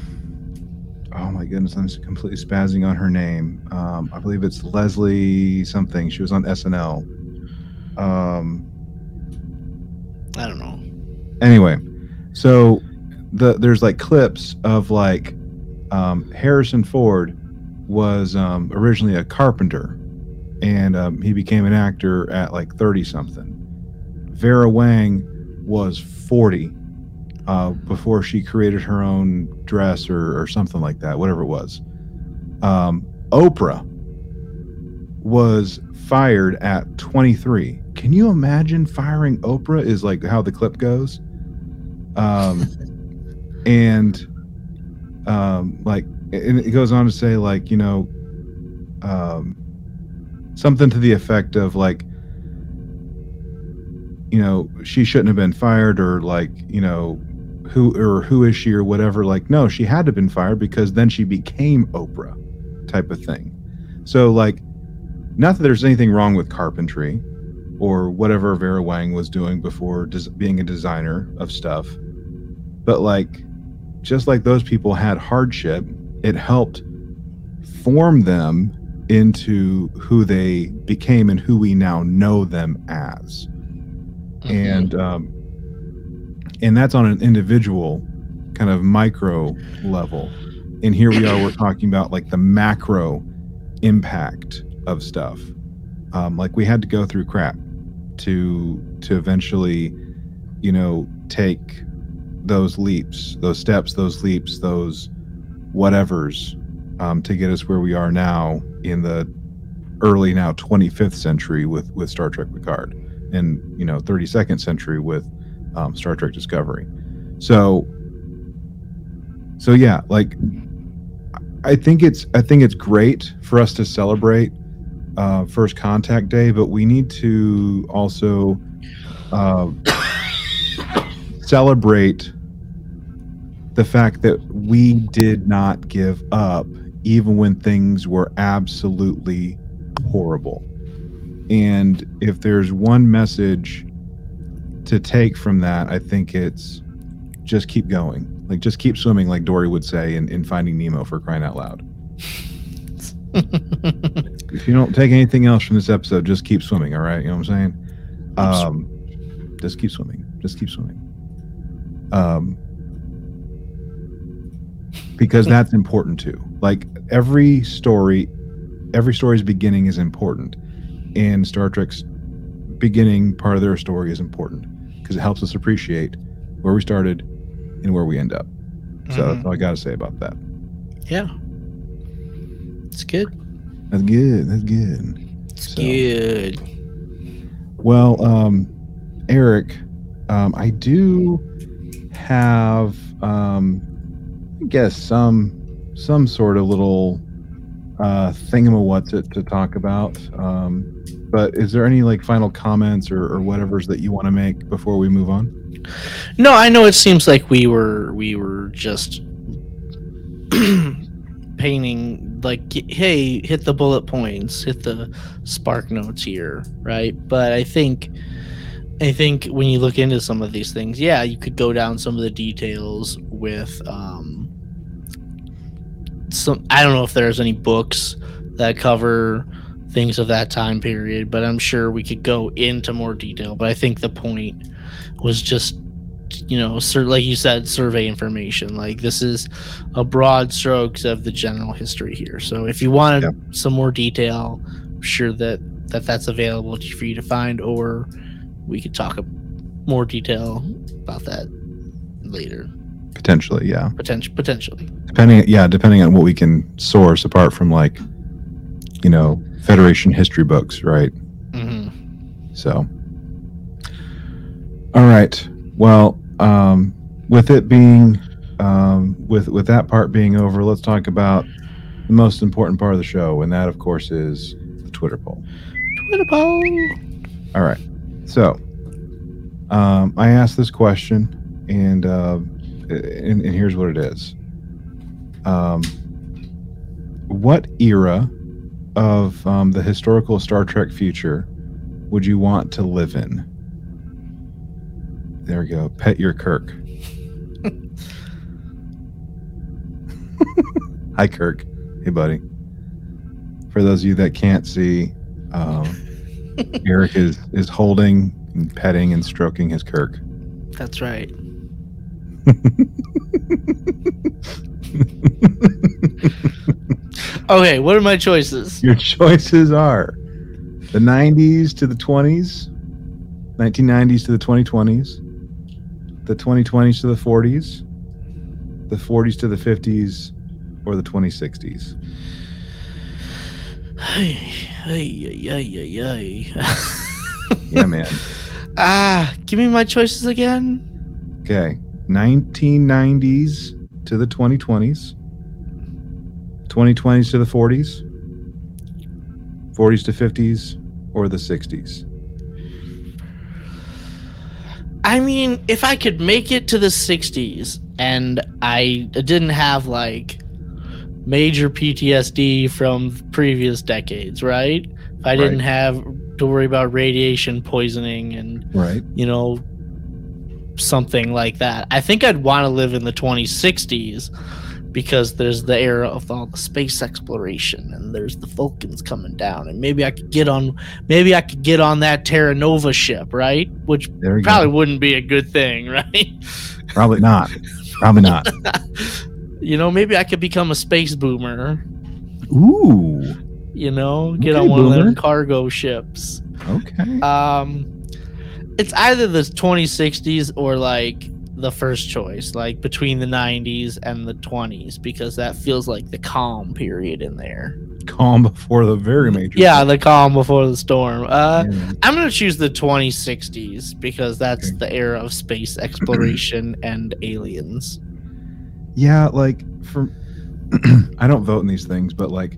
oh my goodness, I'm completely spazzing on her name. Um, I believe it's Leslie something. She was on SNL. Um, I don't know. Anyway, so the there's like clips of like um, Harrison Ford was um, originally a carpenter, and um, he became an actor at like thirty something. Vera Wang was forty uh, before she created her own dress or, or something like that, whatever it was. Um, Oprah was fired at 23. Can you imagine firing Oprah? Is like how the clip goes. Um, and um, like, and it goes on to say, like, you know, um, something to the effect of like, you know, she shouldn't have been fired, or like, you know, who or who is she or whatever. Like no she had to have been fired because then she became oprah type of thing. So like not that there's anything wrong with carpentry or whatever vera wang was doing before des- being a designer of stuff but like just like those people had hardship it helped form them into who they became and who we now know them as. Mm-hmm. and um, and that's on an individual kind of micro level. And here we are we're talking about like the macro impact of stuff. Um, like we had to go through crap to to eventually you know take those leaps those steps those leaps those whatevers um, to get us where we are now in the early now 25th century with with star trek picard and you know 32nd century with um, Star Trek Discovery. So, so yeah, like I think it's I think it's great for us to celebrate uh, First Contact Day, but we need to also uh, celebrate the fact that we did not give up even when things were absolutely horrible. And if there's one message to take from that, I think it's just keep going. Like just keep swimming, like Dory would say in, in Finding Nemo for crying out loud. if you don't take anything else from this episode, just keep swimming, all right? You know what I'm saying? Um, just keep swimming. Just keep swimming. Um, because that's important too. Like every story, every story's beginning is important, and Star Trek's beginning part of their story is important because it helps us appreciate where we started and where we end up. So that's Mhm. all I got to say about that. Yeah. It's good. That's good. That's good. It's So- good. Well, um, Eric, um, I do have, um, I guess some some sort of little uh, thingamawhat to, to talk about. Um, but is there any like final comments or, or whatever's that you want to make before we move on? No, I know it seems like we were we were just painting like hey, hit the bullet points, hit the spark notes here, right? But I think I think when you look into some of these things, yeah, you could go down some of the details with um some I don't know if there's any books that cover things of that time period, but I'm sure we could go into more detail. But I think the point was just you know, sur- like you said, survey information. Like this is a broad strokes of the general history here. So if you wanted Yep. some more detail, I'm sure that that that's available for you to find, or we could talk a- more detail about that later. Potentially, yeah. Potential, potentially. Depending, yeah, depending on what we can source apart from like, you know, Federation history books, right? hmm So, all right. Well, um, with it being, um, with with that part being over, let's talk about the most important part of the show, and that, of course, is the Twitter poll. Twitter poll. All right. So, um, I asked this question, and, uh, and and here's what it is. Um, what era of um, the historical Star Trek future would you want to live in? There we go. Pet your Kirk. Hi, Kirk. Hey, buddy. For those of you that can't see, um, Eric is is holding and petting and stroking his Kirk. That's right. Okay, what are my choices? Your choices are the 90s to the 20s, 1990s to the 2020s, the 2020s to the 40s, the 40s to the 50s, or the 2060s. Ay, ay, ay, ay, ay. Yeah, man. ah, give me my choices again. Okay. 1990s to the 2020s, 2020s to the 40s, 40s to 50s, or the 60s. I mean, if I could make it to the 60s and I didn't have like major PTSD from previous decades, right? If I didn't have to worry about radiation poisoning and, Right. you know, something like that, I think I'd want to live in the 2060s because there's the era of all the space exploration and there's the Vulcans coming down and maybe I could get on maybe I could get on that Terra Nova ship, right? Which probably go. wouldn't be a good thing, right? Probably not. Probably not. you know, maybe I could become a space boomer. Ooh. You know, get Okay, on one of boomer. them cargo ships. Okay. Um, it's either the 2060s or like the first choice, like between the 90s and the 20s, because that feels like the calm period in there. Calm before the very major. Yeah, the calm before the storm. Uh, Yeah. I'm gonna choose the 2060s because that's Okay. the era of space exploration and aliens. Yeah, like for I don't vote in these things, but like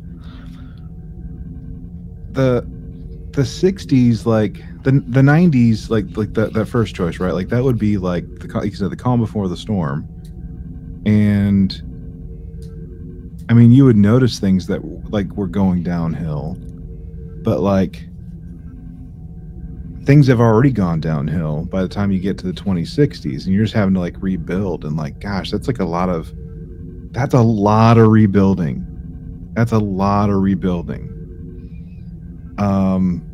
the the 60s like the the 90s like like that that first choice, right? Like that would be like the you said the calm before the storm. And I mean, you would notice things that like were going downhill. But like things have already gone downhill by the time you get to the 2060s and you're just having to like rebuild and like gosh that's like a lot of that's a lot of rebuilding that's a lot of rebuilding um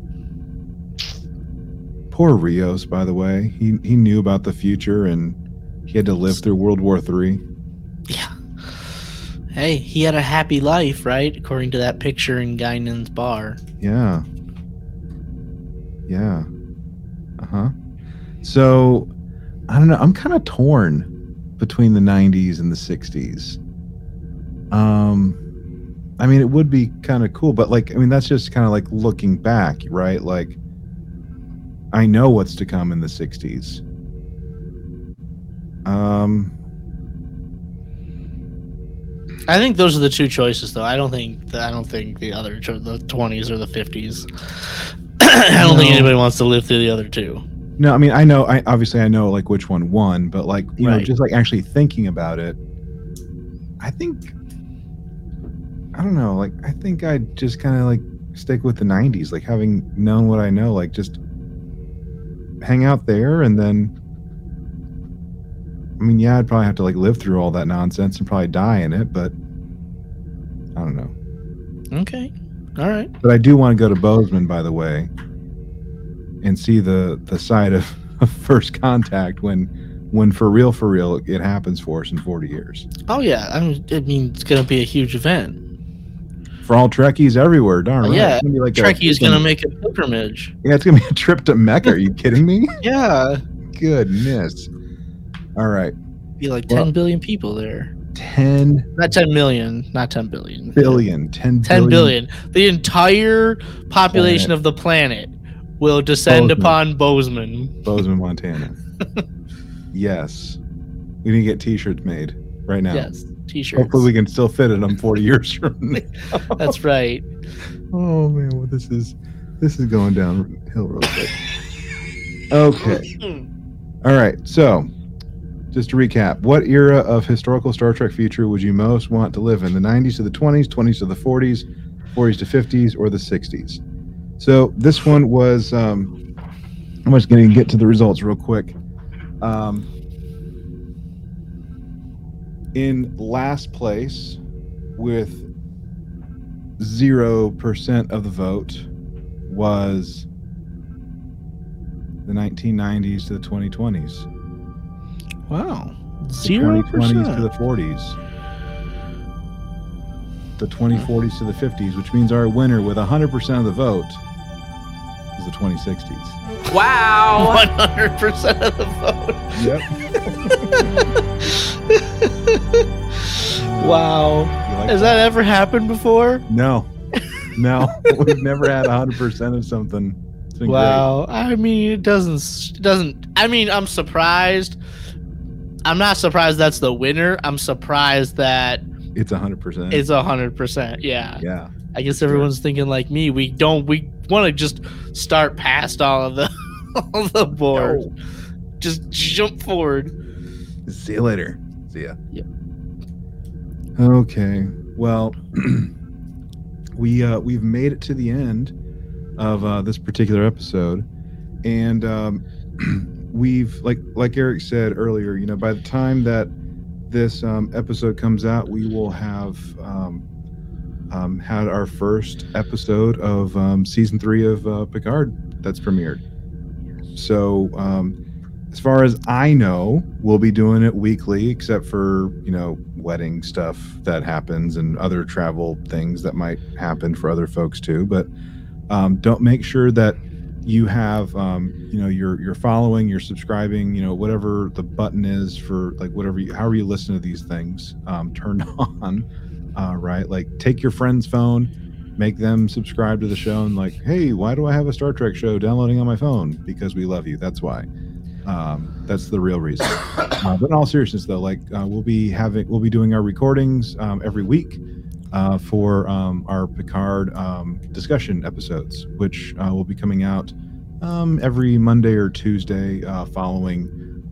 poor rios by the way he he knew about the future and he had to live through world war three Yeah. Hey, he had a happy life, right? According to that picture in Guinan's bar. Yeah. Yeah. Uh huh. So, I don't know. I'm kind of torn between the 90s and the 60s. Um, I mean, it would be kind of cool, but like, I mean, that's just kind of like looking back, right? Like, I know what's to come in the 60s. Um, I think those are the two choices, though. I don't think I don't think the other cho- the twenties or the fifties. I don't think anybody wants to live through the other two. No, I mean I know I obviously I know like which one won, but like you know just like actually thinking about it, I think I don't know, like I think I'd just kind of like stick with the 90s, like having known what I know, like just hang out there and then I mean, yeah, I'd probably have to like live through all that nonsense and probably die in it, but I don't know. Okay, all right. But I do want to go to Bozeman, by the way, and see the the side of, of first contact when when for real for real it happens for us in 40 years. Oh yeah, I mean, I mean it's gonna be a huge event. For all Trekkies everywhere, darn right. Yeah, It's gonna be like a Trekkie is gonna make a pilgrimage. Yeah, it's gonna be a trip to Mecca. Are you kidding me? Yeah, Goodness. All right. be like Well- ten billion people there. 10 Not ten million, not ten billion. billion. 10 10 billion. The entire population Planet. of the planet will descend Bozeman. upon Bozeman. Bozeman, Montana. yes. We need to get t-shirts made right now. Yes, t-shirts. Hopefully we can still fit in them 40 years from now. That's right. Oh man, well this is this is going downhill real quick. Okay. All right. So, just to recap, what era of historical Star Trek future would you most want to live in? The 90s to the 20s, 20s to the 40s, 40s to 50s, or the 60s? So this one was. Um, I'm just going to get to the results real quick. Um, in last place, with zero percent of the vote, was the 1990s to the 2020s. Wow. 0%. The Zero 2020s to the 40s. The 2040s to the 50s, which means our winner with 100% of the vote is the 2060s. Wow. One hundred percent of the vote. Yep. wow. Has that ever happened before? No. No. We've never had 100% of something. Wow. I mean, it doesn't. It doesn't. I mean, I'm surprised. I'm not surprised that's the winner. I'm surprised that great. It's 100%. it's a hundred percent. Yeah. yeah. I guess everyone's thinking like me. We don't. We want to just start past all of the all the boards. Just jump forward. See you later. See ya. Yep. Okay. Well, we uh, we've made it to the end of uh, this particular episode, and um, we've like like Eric said earlier. You know, by the time that this um, episode comes out, we will have um, um, had our first episode of um, season three of uh, Picard that's premiered. So, um, as far as I know, we'll be doing it weekly, except for you know wedding stuff that happens and other travel things that might happen for other folks too. But um, don't make sure that you have um, you know you're you're following, you're subscribing, you know whatever the button is for like whatever you, however you listen to these things um, turned on. Uh, right, like take your friend's phone, make them subscribe to the show, and like, hey, why do I have a Star Trek show downloading on my phone? Because we love you. That's why. Um, that's the real reason. Uh, but in all seriousness, though, like uh, we'll be having, we'll be doing our recordings um, every week uh, for um, our Picard um, discussion episodes, which uh, will be coming out um, every Monday or Tuesday uh, following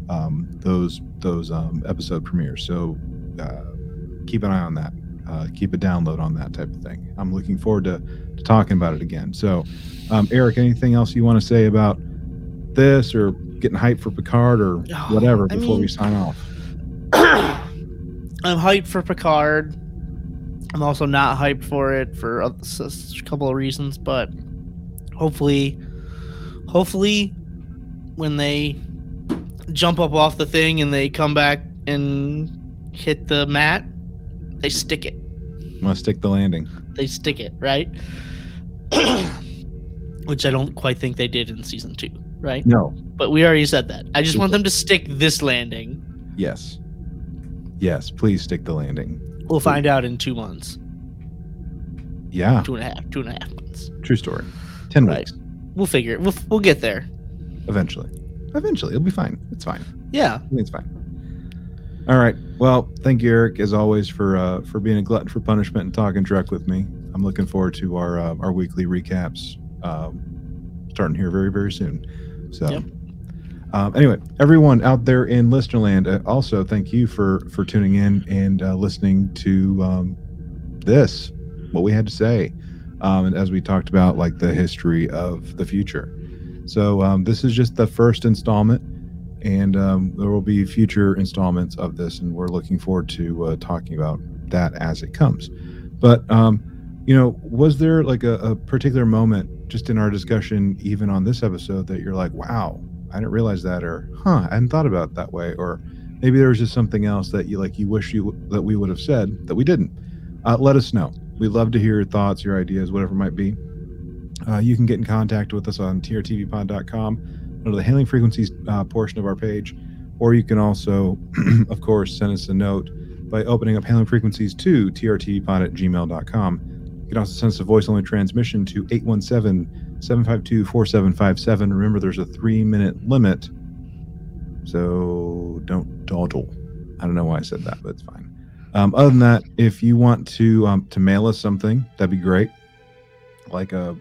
um, those those um, episode premieres. So uh, keep an eye on that. Uh, keep a download on that type of thing. I'm looking forward to, to talking about it again. So, um, Eric, anything else you want to say about this or getting hyped for Picard or Oh, whatever I before we sign off? I'm hyped for Picard. I'm also not hyped for it for a couple of reasons, but hopefully, hopefully, when they jump up off the thing and they come back and hit the mat, they stick it. Must stick the landing. They stick it, right? Which I don't quite think they did in season two, right? No. But we already said that. I just want them to stick this landing. Yes. Yes. Please stick the landing. We'll find out in two months, Yeah. two and a half, two and a half months. True story. Ten Right. weeks. We'll figure it. We'll we'll get there. Eventually. Eventually. It'll be fine. It's fine. Yeah. It's fine. All right. Well, thank you, Eric, as always, for uh, for being a glutton for punishment and talking Trek with me. I'm looking forward to our uh, our weekly recaps um, starting here very very soon. So, Yep. um, anyway, everyone out there in Listenerland, uh, also thank you for for tuning in and uh, listening to um, this what we had to say, um, and as we talked about like the history of the future. So um, this is just the first installment and um, there will be future installments of this, and we're looking forward to uh, talking about that as it comes. But um, you know, was there like a, a particular moment just in our discussion, even on this episode, that you're like, "Wow, I didn't realize that," or "Huh, I hadn't thought about it that way," or maybe there was just something else that you like you wish you that we would have said that we didn't. Uh, let us know. We'd love to hear your thoughts, your ideas, whatever it might be. Uh, you can get in contact with us on trtvpod.com under the hailing frequencies uh, portion of our page, or you can also, of course, send us a note by opening up hailing frequencies to trtvpod at gmail.com. You can also send us a voice only transmission to 817 752 4757. Remember, there's a three minute limit, so don't dawdle. I don't know why I said that, but it's fine. Um, other than that, if you want to um, to mail us something, that'd be great, like a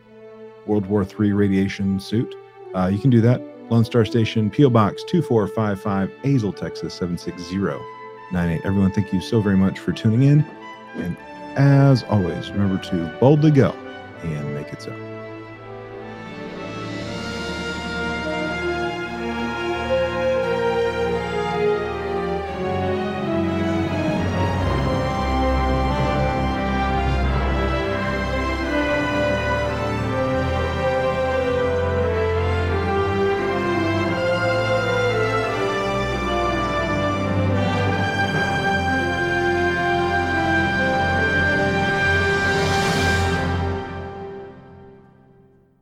World War III radiation suit. Uh, you can do that. Lone Star Station, P.O. Box 2455, Azle, Texas 76098. Everyone, thank you so very much for tuning in. And as always, remember to boldly go and make it so.